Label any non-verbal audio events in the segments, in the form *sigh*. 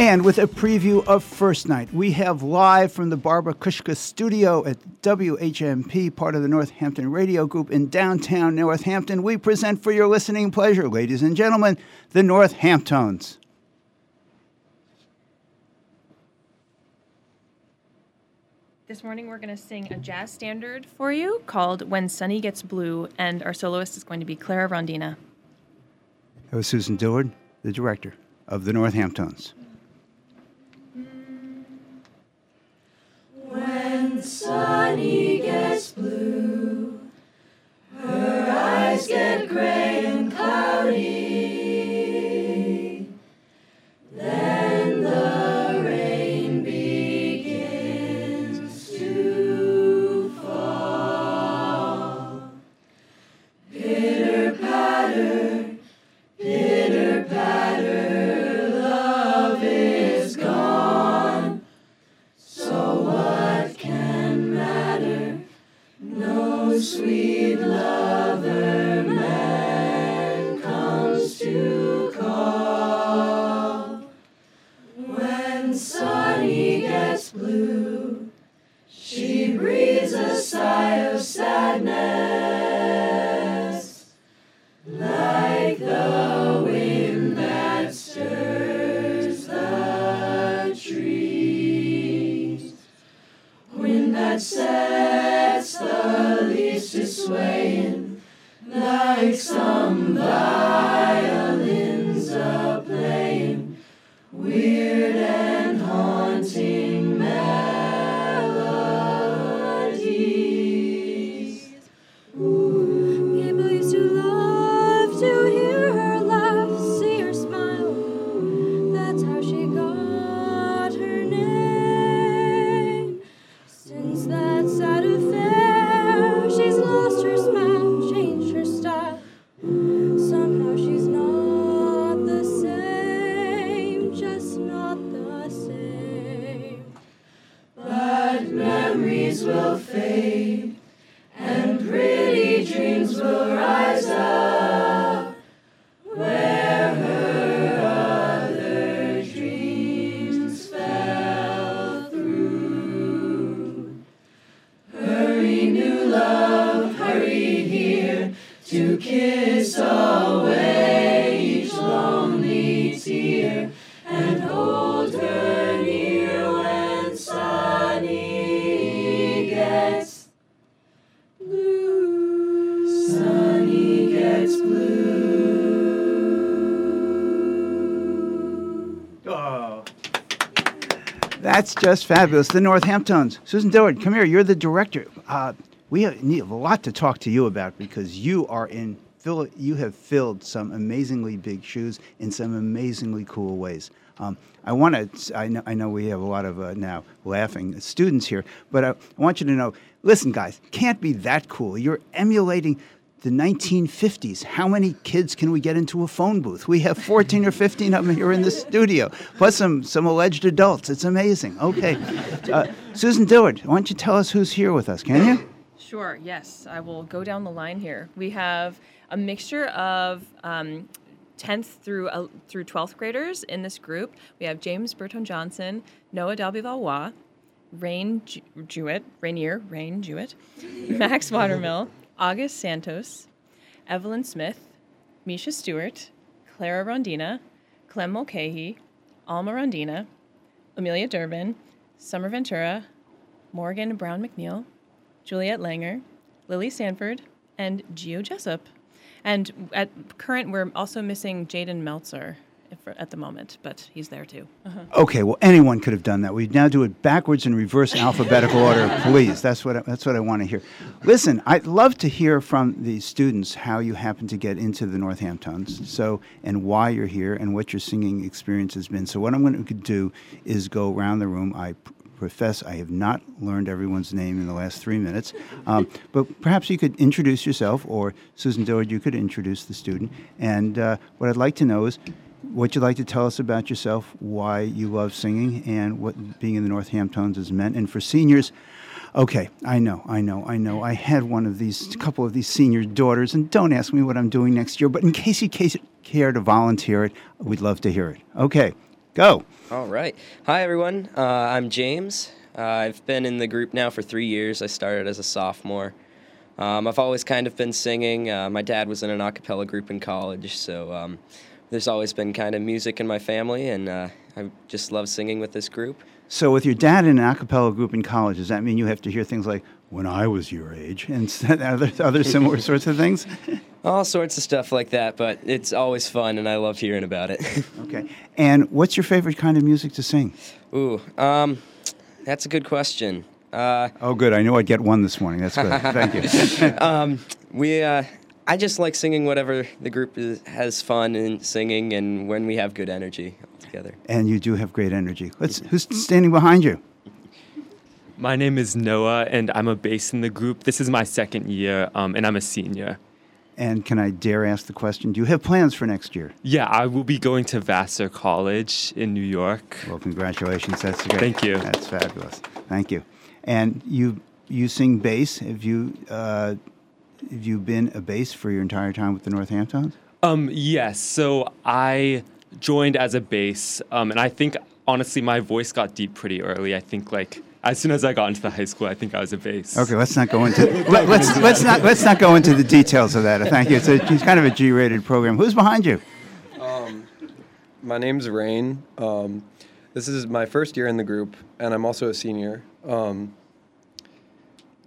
And with a preview of First Night, we have live from the Barbara Kushka studio at WHMP, part of the Northampton Radio Group in downtown Northampton, we present for your listening pleasure, ladies and gentlemen, the Northamptones. This morning we're going to sing a jazz standard for you called When Sunny Gets Blue, and our soloist is going to be Clara Rondina. That was Susan Dillard, the director of the Northamptones. Sunny gets blue, her eyes get gray and cloudy. That's just fabulous. The Northamptones. Susan Dillard, come here. You're the director. Uh, we need a lot to talk to you about because you are in. fill- You have filled some amazingly big shoes in some amazingly cool ways. Um, I want to. I know, I know we have a lot of uh, now laughing students here, but I, I want you to know. Listen, guys, can't be that cool. You're emulating the 1950s. How many kids can we get into a phone booth? We have 14 or 15 of them here in the studio, plus some, some alleged adults. It's amazing. Okay. Uh, Susan Dillard, why don't you tell us who's here with us, can you? Sure, yes. I will go down the line here. We have a mixture of um, 10th through uh, through 12th graders in this group. We have James Burton Johnson, Noah Dalby-Valois, Rain Jewett, Rainier, Rain Jewett, *laughs* Max Watermill, August Santos, Evelyn Smith, Misha Stewart, Clara Rondina, Clem Mulcahy, Alma Rondina, Amelia Durbin, Summer Ventura, Morgan Brown McNeil, Juliet Langer, Lily Sanford, and Geo Jessup. And at current, we're also missing Jaden Meltzer if, at the moment, but he's there too. Okay, well, anyone could have done that. We now do it backwards in reverse alphabetical order, *laughs* please. That's what I, that's what I want to hear. Listen, I'd love to hear from the students how you happen to get into the Northamptones, so and why you're here and what your singing experience has been. So what I'm going to do is go around the room. I profess I have not learned everyone's name in the last three minutes, um, *laughs* but perhaps you could introduce yourself, or Susan Dillard, you could introduce the student. And uh, what I'd like to know is what you'd like to tell us about yourself, why you love singing, and what being in the Northamptones has meant. And for seniors, okay, I know, I know, I know. I had one of these, a couple of these senior daughters, and don't ask me what I'm doing next year, but in case you care to volunteer it, we'd love to hear it. Okay, Go. All right. Hi, everyone. Uh, I'm James. Uh, I've been in the group now for three years. I started as a sophomore. Um, I've always kind of been singing. Uh, my dad was in an a cappella group in college, so um, there's always been kind of music in my family, and uh, I just love singing with this group. So, with your dad in an a cappella group in college, does that mean you have to hear things like "When I was your age" and *laughs* other other similar *laughs* sorts of things? All sorts of stuff like that, but it's always fun, and I love hearing about it. *laughs* Okay. And what's your favorite kind of music to sing? Ooh, um, that's a good question. Uh, Oh, good. I knew I'd get one this morning. That's good. Thank you. um, we, uh, I just like singing whatever the group is, has fun in singing, and when we have good energy together. and you do have great energy. Let's. Who's standing behind you? My name is Noah, and I'm a bass in the group. This is my second year, um, and I'm a senior. And can I dare ask the question? Do you have plans for next year? Yeah, I will be going to Vassar College in New York. Well, congratulations. That's great. Thank you. That's fabulous. Thank you. And you you sing bass. Have you uh, have you been a bass for your entire time with the Northamptones? Um, yes, so I joined as a bass, um, and I think honestly my voice got deep pretty early. I think like as soon as I got into the high school, I think I was a bass. Okay, let's not go into let, let's let's not let's not go into the details of that. Thank you. It's, a, it's kind of a G-rated program. Who's behind you? My name's Rain. Um, this is my first year in the group, and I'm also a senior. Um,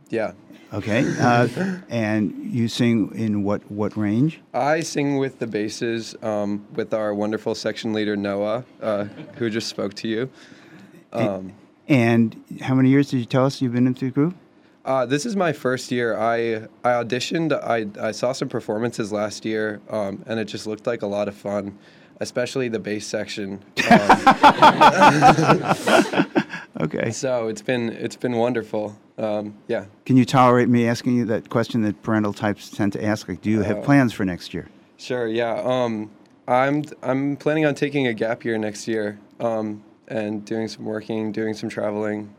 yeah, Okay, uh, and you sing in what what range? I sing with the basses um, with our wonderful section leader Noah, uh, who just spoke to you. Um, And how many years did you tell us you've been into the group? uh, this is my first year. I I auditioned. I I saw some performances last year, um, and it just looked like a lot of fun, especially the bass section. *laughs* Okay. so it's been it's been wonderful. Um, yeah. Can you tolerate me asking you that question that parental types tend to ask? Like, do you have Uh, plans for next year? Sure. Yeah. Um, I'm I'm planning on taking a gap year next year, um, and doing some working, doing some traveling.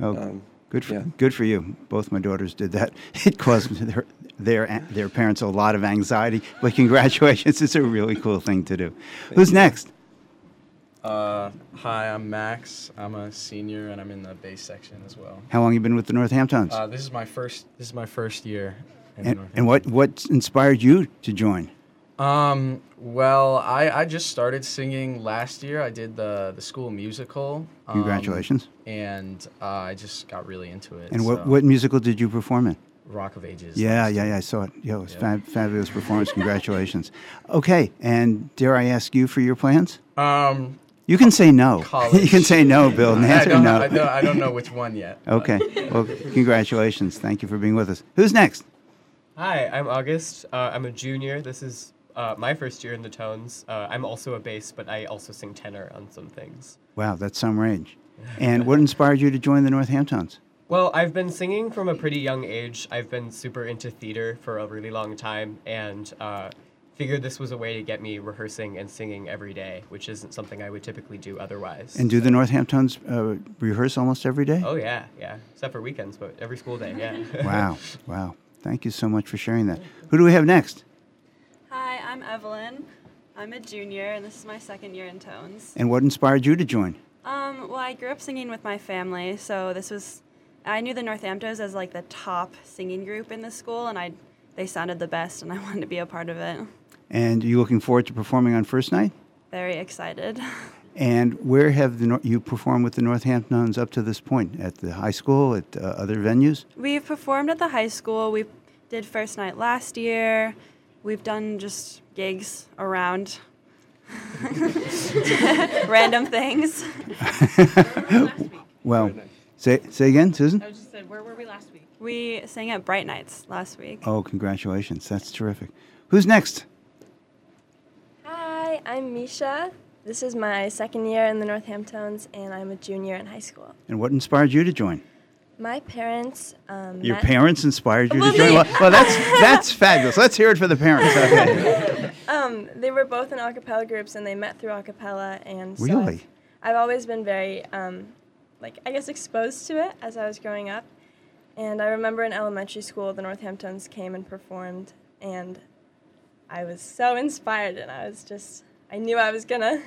Oh, Um, good for yeah. good for you. Both my daughters did that. *laughs* It caused their, their their parents a lot of anxiety. But congratulations, it's a really cool thing to do. Who's next? Uh, hi, I'm Max. I'm a senior and I'm in the bass section as well. How long you been with the Northamptones? Uh, this is my first. This is my first year. In and, and what what inspired you to join? Um. Well, I I just started singing last year. I did the the school musical. um, Congratulations. and uh, I just got really into it. And what so- what musical did you perform in? Rock of Ages. Yeah, yeah, yeah. I saw it. Yeah, it was Yeah. fab, fabulous performance. Congratulations. Okay, and dare I ask you for your plans? Um. You can say no. *laughs* you can say no, Bill, and I answer don't, no. I don't. I don't know which one yet. Okay. Well, congratulations. Thank you for being with us. Who's next? Hi, I'm August. Uh, I'm a junior. This is uh, my first year in the Tones. Uh, I'm also a bass, but I also sing tenor on some things. Wow, that's some range. And what inspired you to join the Northamptones? Well, I've been singing from a pretty young age. I've been super into theater for a really long time, and uh, figured this was a way to get me rehearsing and singing every day, which isn't something I would typically do otherwise. And do the Northamptones uh, rehearse almost every day? Oh yeah, yeah. Except for weekends, but every school day, yeah. *laughs* Wow, wow. Thank you so much for sharing that. Who do we have next? Hi, I'm Evelyn. I'm a junior, and this is my second year in Tones. And what inspired you to join? Um, well, I grew up singing with my family, so this was. I knew the Northamptones as like the top singing group in the school, and I, they sounded the best, and I *laughs* wanted to be a part of it. And are you looking forward to performing on first night? Very excited. *laughs* And where have the, you performed with the Northamptones up to this point? At the high school, at uh, other venues? We've performed at the high school. We did first night last year. We've done just gigs around *laughs* random things. *laughs* Well, say, say again, Susan? I just said, where were we last week? We sang at Bright Nights last week. Oh, congratulations. That's terrific. Who's next? Hi, I'm Misha. This is my second year in the Northamptones, and I'm a junior in high school. And what inspired you to join? My parents. Um, Your parents inspired you Well, to join? Well, well, that's, that's fabulous. Let's hear it for the parents. *laughs* Okay. Um, they were both in a cappella groups, and they met through a cappella, and so I've- Really? I've, always been very, um, like, I guess, exposed to it as I was growing up. And I remember in elementary school, the Northamptones came and performed, and I was so inspired, and I was just, I knew I was gonna,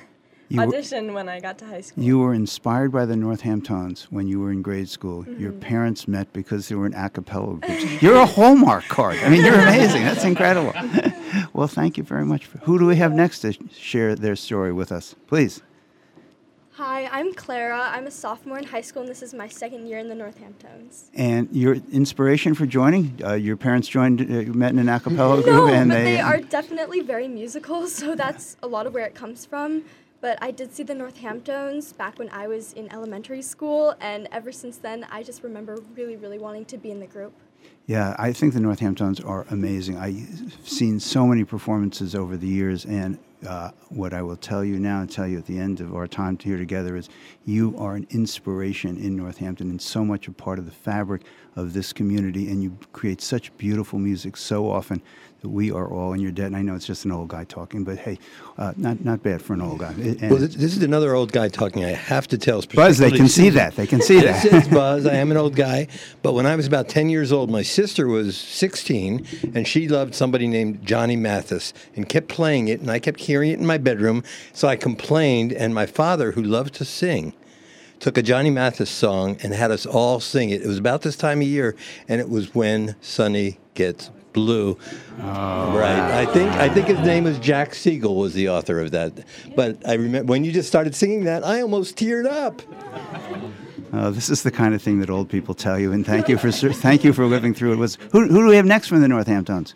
You were- audition when I got to high school. You were inspired by the Northamptones when you were in grade school. Your Mm-hmm. parents met because they were in a cappella group. You're a Hallmark card. I mean, you're amazing. That's incredible. *laughs* well, thank you very much. Who do we have next to share their story with us? Please. Hi, I'm Clara. I'm a sophomore in high school, and this is my second year in the Northamptones. And your inspiration for joining? Uh, your parents joined, uh, met in an a cappella *laughs* group, No, and but they. they are definitely very musical, *laughs* so that's a lot of where it comes from. But I did see the Northamptones back when I was in elementary school, and ever since then, I just remember really, really wanting to be in the group. Yeah, I think the Northamptones are amazing. I've seen so many performances over the years, and uh, what I will tell you now and tell you at the end of our time here together is you are an inspiration in Northampton and so much a part of the fabric of this community, and you create such beautiful music so often that we are all in your debt. And I know it's just an old guy talking, but hey, uh, not not bad for an old guy. And- Well, this, is another old guy talking. I have to tell. Buzz, they can see that. They can see that. Is Buzz. I am an old guy. But when I was about 10 years old, my sister was 16, and she loved somebody named Johnny Mathis and kept playing it, and I kept hearing it in my bedroom. So I complained, and my father, who loved to sing, took a Johnny Mathis song and had us all sing it. It was about this time of year, and it was When Sunny Gets Blue. right. I think I think his name was Jack Segal was the author of that. But I remember when you just started singing that, I almost teared up. Uh, this is the kind of thing that old people tell you, and thank you for thank you for living through it. Was who, who do we have next from the Northamptones?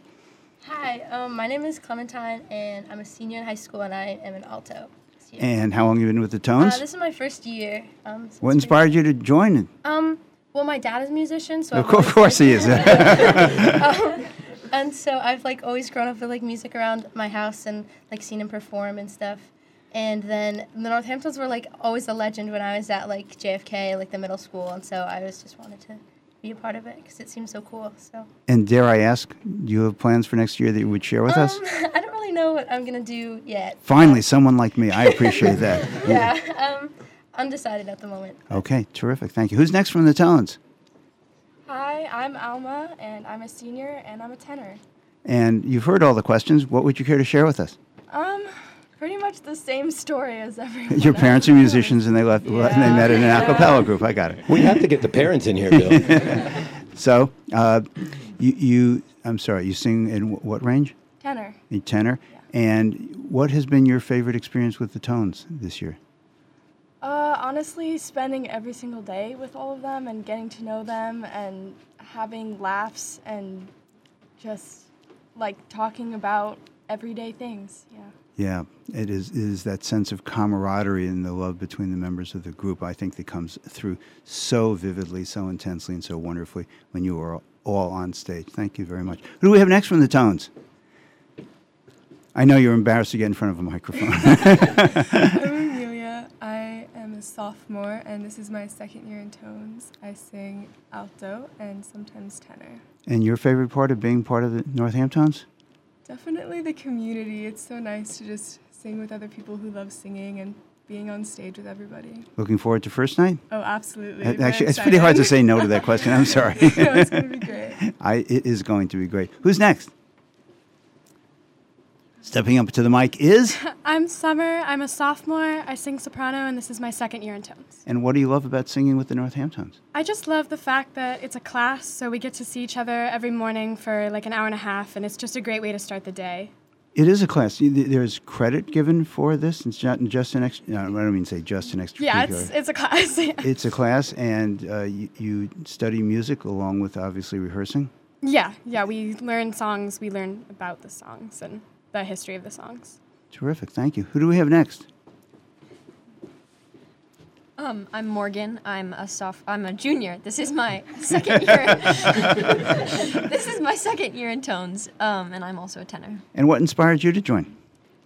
Hi, um, my name is Clementine, and I'm a senior in high school, and I am an alto. And how long have you been with the Tones? Uh, this is my first year. Um, so what inspired you to join it? Um, well, my dad is a musician, so Of course, of course he is. *laughs* *laughs* um, and so I've like always grown up with like music around my house and like seen him perform and stuff. And then the Northamptones were like always a legend when I was at like JFK, like the middle school, and so I was just wanted to be a part of it because it seems so cool. So and dare I ask, do you have plans for next year that you would share with us? um, *laughs* I don't really know what I'm gonna do yet. Finally, someone like me. I appreciate *laughs* that. Yeah, um, undecided at the moment. Okay, terrific. Thank you. Who's next from the Tones? Hi, I'm Alma, and I'm a senior, and I'm a tenor. And you've heard all the questions. What would you care to share with us? Um, pretty much the same story as everyone. Your parents are musicians, and they left. And they met in an a Yeah. cappella group. I got it. We have to get the parents in here, Bill. *laughs* so, uh, you, you, I'm sorry, you sing in wh- what range? Tenor. A tenor. And what has been your favorite experience with the Tones this year? Uh, honestly, spending every single day with all of them and getting to know them and having laughs and just like talking about everyday things. Yeah. Yeah, it is, it is that sense of camaraderie and the love between the members of the group, I think, that comes through so vividly, so intensely, and so wonderfully when you are all on stage. Thank you very much. Who do we have next from the Tones? I know you're embarrassed to get in front of a microphone. I'm *laughs* *laughs* Amelia. I am a sophomore, and this is my second year in tones. I sing alto and sometimes tenor. and your favorite part of being part of the Northamptones? Definitely the community. It's so nice to just sing with other people who love singing and being on stage with everybody. Looking forward to first night? Oh, absolutely. Very Actually, it's pretty hard to say no to that *laughs* question. I'm sorry. No, it's gonna be great. *laughs* I, it is going to be great. Who's next? Stepping up to the mic is, *laughs* I'm Summer. I'm a sophomore. I sing soprano, and this is my second year in tones. and what do you love about singing with the Northamptones? I just love the fact that it's a class, so we get to see each other every morning for like an hour and a half, and it's just a great way to start the day. It is a class. There's credit given for this. It's not just an extra. No, I don't mean to say just an extra. Yeah, it's it's a class. *laughs* yeah. it's a class, and uh, you, you study music along with obviously rehearsing. yeah, yeah. We learn songs. We learn about the songs and the history of the songs. Terrific. Thank you. Who do we have next? Um, I'm Morgan. I'm a soph- I'm a junior. This is my *laughs* second year. *laughs* this is my second year in tones, um, and I'm also a tenor. And what inspired you to join?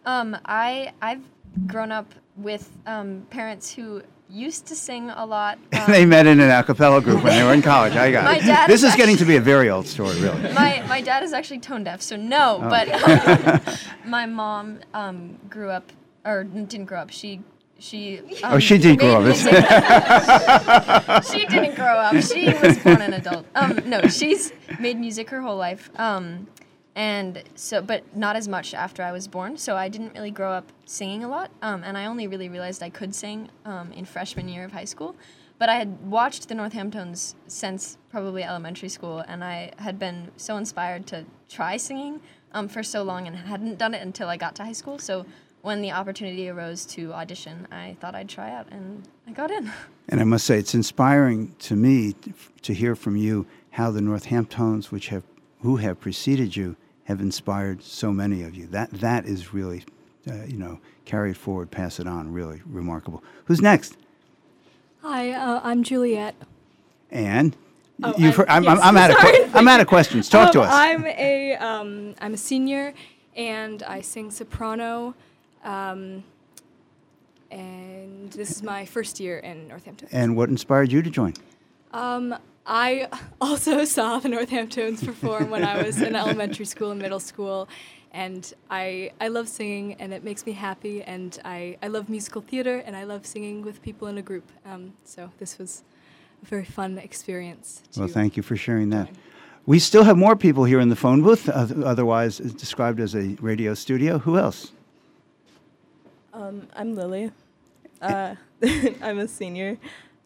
Um, I I've grown up with um, parents who used to sing a lot. *laughs* Um, they met in an a cappella group when they were in college. I got *laughs* My dad this is getting to be a very old story, really. *laughs* my my dad is actually tone deaf, so no. Oh. But um, my mom um, grew up, or didn't grow up. She she. Um, Oh, she did grow up. she didn't grow up. She was born an adult. Um, no, she's made music her whole life. And so but not as much after I was born. So I didn't really grow up singing a lot, um, and I only really realized I could sing um, in freshman year of high school. But I had watched the Northamptones since probably elementary school, and I had been so inspired to try singing um, for so long and hadn't done it until I got to high school. So when the opportunity arose to audition, I thought I'd try out, and I got in. *laughs* And I must say, it's inspiring to me to hear from you how the Northamptones, which have who have preceded you, have inspired so many of you. That that is really, uh, you know, carry it forward, pass it on. Really remarkable. Who's next? Hi, uh, I'm Juliet. And Oh, you've heard, I'm, yes, I'm, I'm out of sorry. I'm out of questions. Talk to Um, us. I'm a um, I'm a senior, and I sing soprano. Um, and this is my first year in Northampton. and what inspired you to join? Um, I also *laughs* saw the Northamptones perform when I was in elementary school and middle school, and I I love singing and it makes me happy, and I, I love musical theater and I love singing with people in a group. Um, so this was a very fun experience. Well, thank you for sharing that. We still have more people here in the phone booth, otherwise it's described as a radio studio. Who else? Um, I'm Lily. Uh, *laughs* I'm a senior,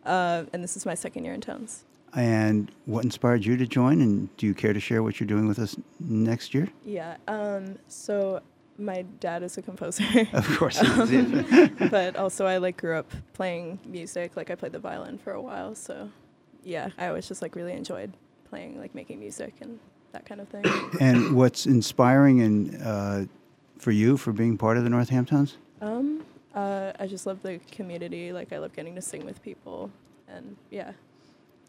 uh, and this is my second year in Tones. And what inspired you to join? And do you care to share what you're doing with us next year? Yeah. Um, so my dad is a composer. *laughs* Of course he is, yeah. Um, but also I like grew up playing music. Like I played the violin for a while. So yeah, I always just like really enjoyed playing, like making music and that kind of thing. *coughs* And what's inspiring and uh, for you for being part of the Northamptones? Um, uh, I just love the community. Like I love getting to sing with people, and yeah.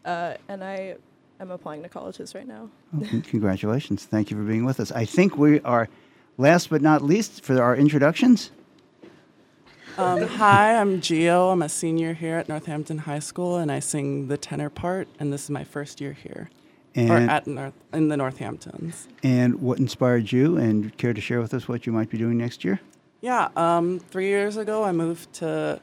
Uh, and I am applying to colleges right now. Well, congratulations. Thank you for being with us. I think we are, last but not least, for our introductions. Um, hi, I'm Gio. I'm a senior here at Northampton High School, and I sing the tenor part. And this is my first year here, or at North in the Northamptones. And what inspired you? And care to share with us what you might be doing next year? Yeah, um, three years ago, I moved to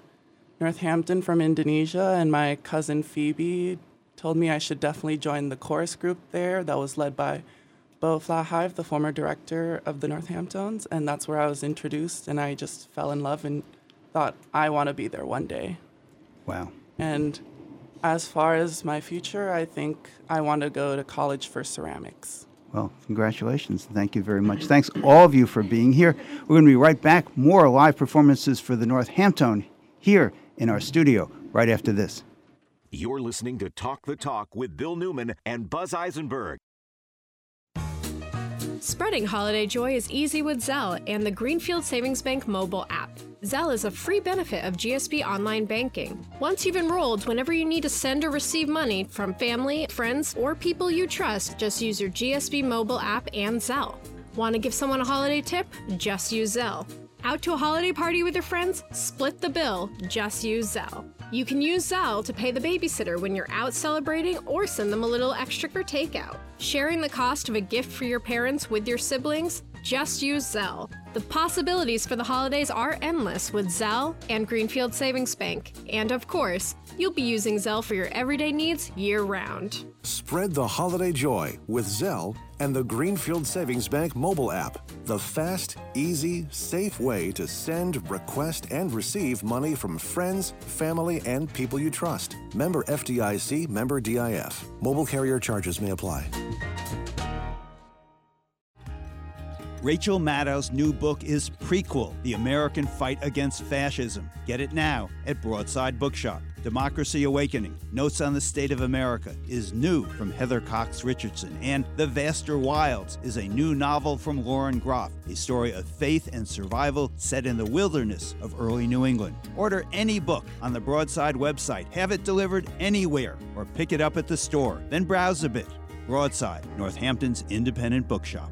Northampton from Indonesia, and my cousin Phoebe told me I should definitely join the chorus group there that was led by Beau Flahive, the former director of the Northamptones, and that's where I was introduced, and I just fell in love and thought I want to be there one day. Wow. And as far as my future, I think I want to go to college for ceramics. Well, congratulations. Thank you very much. Thanks, all of you, for being here. We're going to be right back. More live performances for the Northampton here in our studio right after this. You're listening to Talk the Talk with Bill Newman and Buzz Eisenberg. Spreading holiday joy is easy with Zelle and the Greenfield Savings Bank mobile app. Zelle is a free benefit of GSB Online Banking. Once you've enrolled, whenever you need to send or receive money from family, friends, or people you trust, just use your GSB mobile app and Zelle. Want to give someone a holiday tip? Just use Zelle. Out to a holiday party with your friends? Split the bill. Just use Zelle. You can use Zelle to pay the babysitter when you're out celebrating or send them a little extra for takeout. Sharing the cost of a gift for your parents with your siblings? Just use Zelle. The possibilities for the holidays are endless with Zelle and Greenfield Savings Bank. And of course, you'll be using Zelle for your everyday needs year round. Spread the holiday joy with Zelle and the Greenfield Savings Bank mobile app. The fast, easy, safe way to send, request, and receive money from friends, family, and people you trust. Member FDIC, member DIF. Mobile carrier charges may apply. Rachel Maddow's new book is Prequel The American Fight Against Fascism. Get it now at Broadside Bookshop. Democracy Awakening Notes on the State of America is new from Heather Cox Richardson. And The Vaster Wilds is a new novel from Lauren Groff, a story of faith and survival set in the wilderness of early New England. Order any book on the Broadside website, have it delivered anywhere, or pick it up at the store. Then browse a bit. Broadside, Northampton's independent bookshop.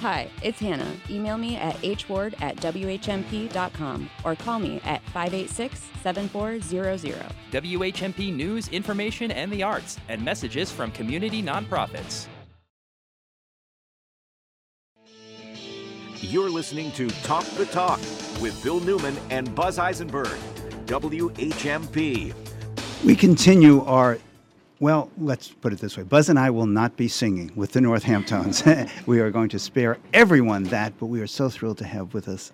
Hi, it's Hannah. Email me at hward at whmp.com or call me at 586 7400. WHMP news, information, and the arts, and messages from community nonprofits. You're listening to Talk the Talk with Bill Newman and Buzz Eisenberg. WHMP. We continue our, well, let's put it this way. Buzz and I will not be singing with the Northamptones. *laughs* we are going to spare everyone that, but we are so thrilled to have with us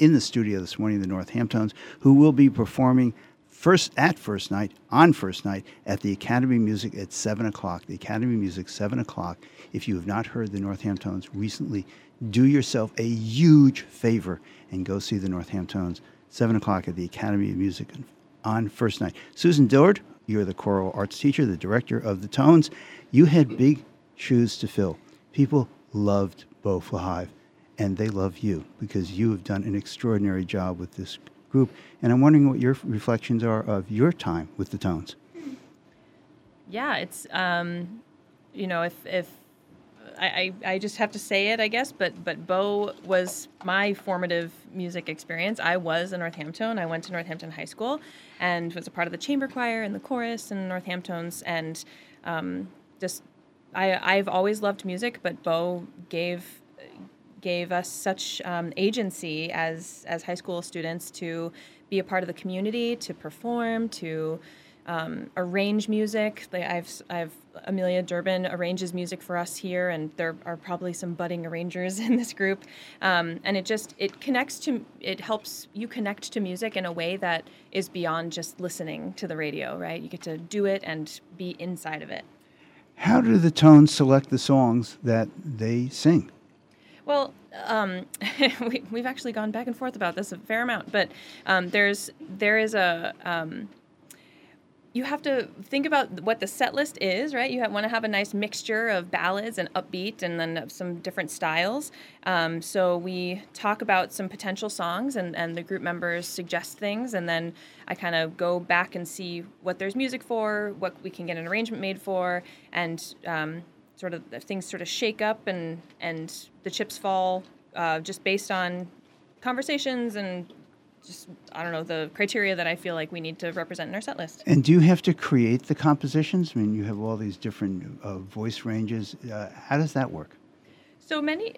in the studio this morning the Northamptones, who will be performing first at first night on first night at the Academy Music at seven o'clock. The Academy Music seven o'clock. If you have not heard the Northamptones recently, do yourself a huge favor and go see the Northamptones seven o'clock at the Academy of Music on first night. Susan Dillard, you're the choral arts teacher, the director of the Tones. You had big shoes to fill. People loved Beau Flahive, and they love you because you have done an extraordinary job with this group. And I'm wondering what your reflections are of your time with the Tones. Yeah, it's um, you know if if I, I, just have to say it, I guess, but but Beau was my formative music experience. I was in Northampton. I went to Northampton High School and was a part of the chamber choir and the chorus in Northamptones, and um, just I I've always loved music, but Beau gave gave us such um, agency as as high school students to be a part of the community, to perform, to um, arrange music. Like I've I've Amelia Durbin arranges music for us here, and there are probably some budding arrangers *laughs* in this group. Um, and it just it connects to it helps you connect to music in a way that is beyond just listening to the radio. Right? You get to do it and be inside of it. How do the Tones select the songs that they sing? Well, um, *laughs* we, we've actually gone back and forth about this a fair amount, but um, there's there is a um, you have to think about what the set list is, right? You want to have a nice mixture of ballads and upbeat, and then some different styles. Um, so we talk about some potential songs, and, and the group members suggest things, and then I kind of go back and see what there's music for, what we can get an arrangement made for, and um, sort of things sort of shake up, and and the chips fall uh, just based on conversations and just I don't know the criteria that I feel like we need to represent in our set list. And do you have to create the compositions? I mean, you have all these different uh, voice ranges. Uh, how does that work? So many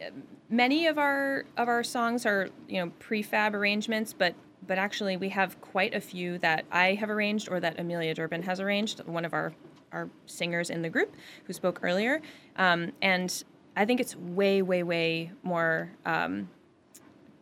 many of our of our songs are you know prefab arrangements, but but actually we have quite a few that I have arranged or that Amelia Durbin has arranged. One of our our singers in the group who spoke earlier, um, and I think it's way way way more. Um,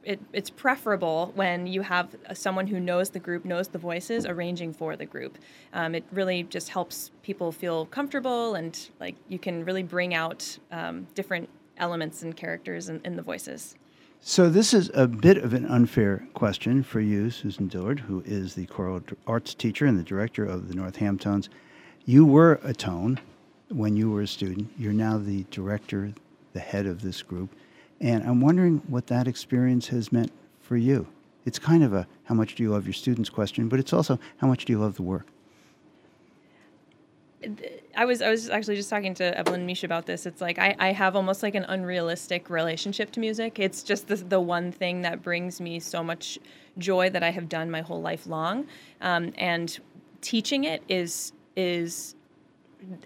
it, it's preferable when you have someone who knows the group, knows the voices, arranging for the group. Um, it really just helps people feel comfortable and like you can really bring out um, different elements and characters in, in, the voices. So this is a bit of an unfair question for you, Susan Dillard, who is the choral arts teacher and the director of the Northamptones. You were a tone when you were a student. You're now the director, the head of this group. And I'm wondering what that experience has meant for you. It's kind of a how much do you love your students question, but it's also how much do you love the work? I was I was actually just talking to Evelyn Misha about this. It's like I, I have almost like an unrealistic relationship to music. It's just the, the one thing that brings me so much joy that I have done my whole life long, um, and teaching it is is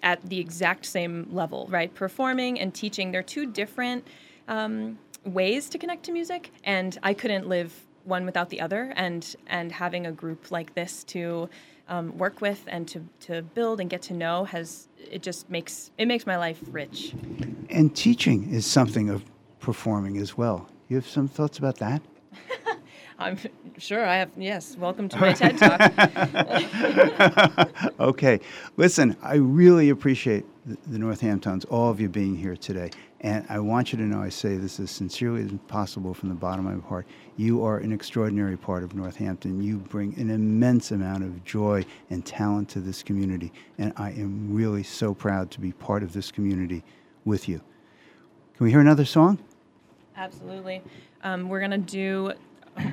at the exact same level, right? Performing and teaching they're two different um, ways to connect to music, and I couldn't live one without the other. And and having a group like this to um, work with and to, to build and get to know has it just makes it makes my life rich. And teaching is something of performing as well. You have some thoughts about that? *laughs* I'm sure I have. Yes, welcome to my *laughs* TED Talk. *laughs* okay, listen, I really appreciate the, the Northamptones, all of you being here today. And I want you to know I say this as sincerely as possible from the bottom of my heart. You are an extraordinary part of Northampton. You bring an immense amount of joy and talent to this community. And I am really so proud to be part of this community with you. Can we hear another song? Absolutely. Um, we're going to do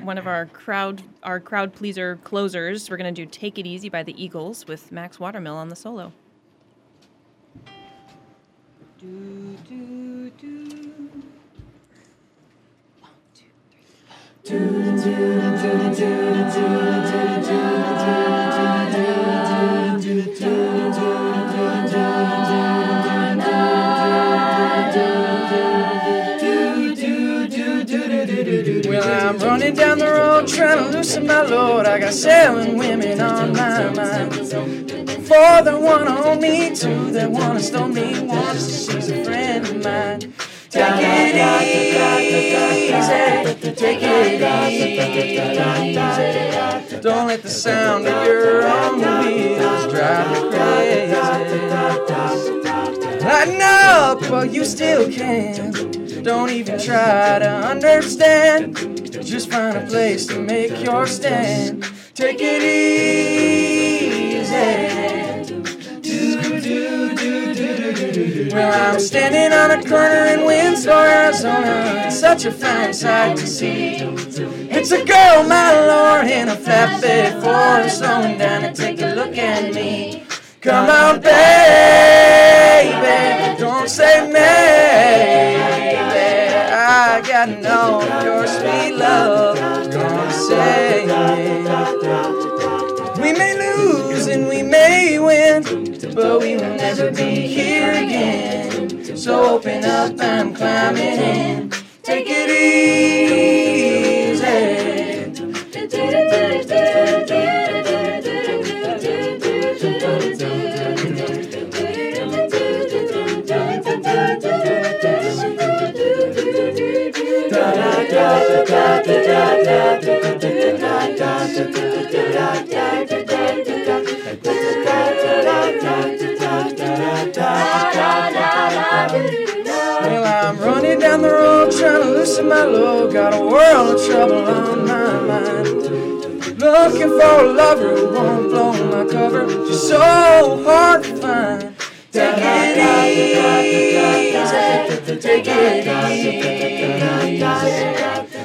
one of our crowd our crowd pleaser closers. We're going to do "Take It Easy" by the Eagles with Max Watermill on the solo. Do, do, do. Do, do, do, do, do, do. Trying to loosen my load. I got seven women on my mind. Four that wanna me, two that wanna stone me, one she's a friend of mine. Take it easy, take it easy. Don't let the sound of your own wheels drive you crazy. Lighten up while you still can. Don't even try to understand. Just find a place to make your stand. Take it easy. Well, I'm standing on a corner in Winslow, Arizona. It's such a fine sight to see. It's a girl, my lord, in a flatbed Ford, slowing down and take a look at me. Come on, baby, don't say maybe. I know your sweet love gonna. We may lose and we may win, but we will never be here again. So open up, I'm climbing in. Take it Well, I'm running down the road trying to loosen my load. Got a world of trouble on my mind. Looking for a lover who won't blow my cover. Just so hard to find. Take it easy. Take it easy.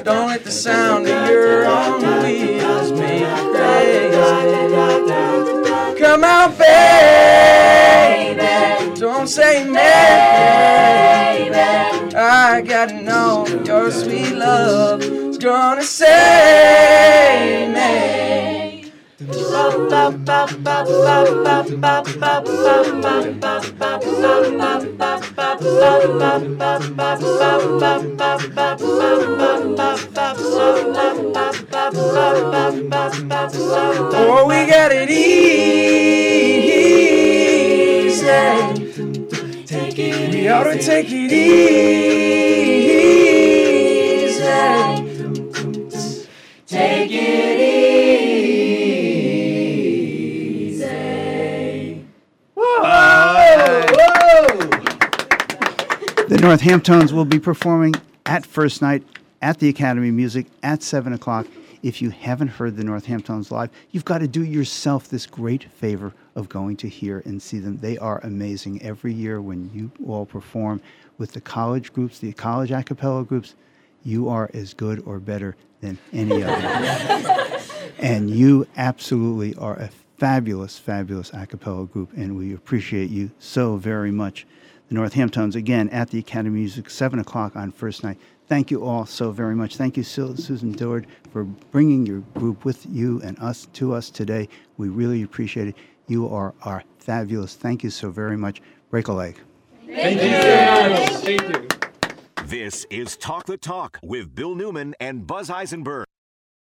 Don't let the sound of your own wheels make you crazy. Come out, baby. Don't say maybe. I gotta know your sweet love is gonna save me. Oh, we got it easy. Take it we ought to take it easy. Take it easy. The Northamptones will be performing at First Night at the Academy of Music at 7 o'clock. If you haven't heard the Northamptones live, you've got to do yourself this great favor of going to hear and see them. They are amazing every year when you all perform with the college groups, the college a cappella groups. You are as good or better than any of them. *laughs* and you absolutely are a fabulous, fabulous a cappella group, and we appreciate you so very much. The Northamptones, again, at the Academy of Music, 7 o'clock on first night. Thank you all so very much. Thank you, Susan Dillard, for bringing your group with you and us to us today. We really appreciate it. You are, are fabulous. Thank you so very much. Break a leg. Thank you so. Thank you. This is Talk the Talk with Bill Newman and Buzz Eisenberg.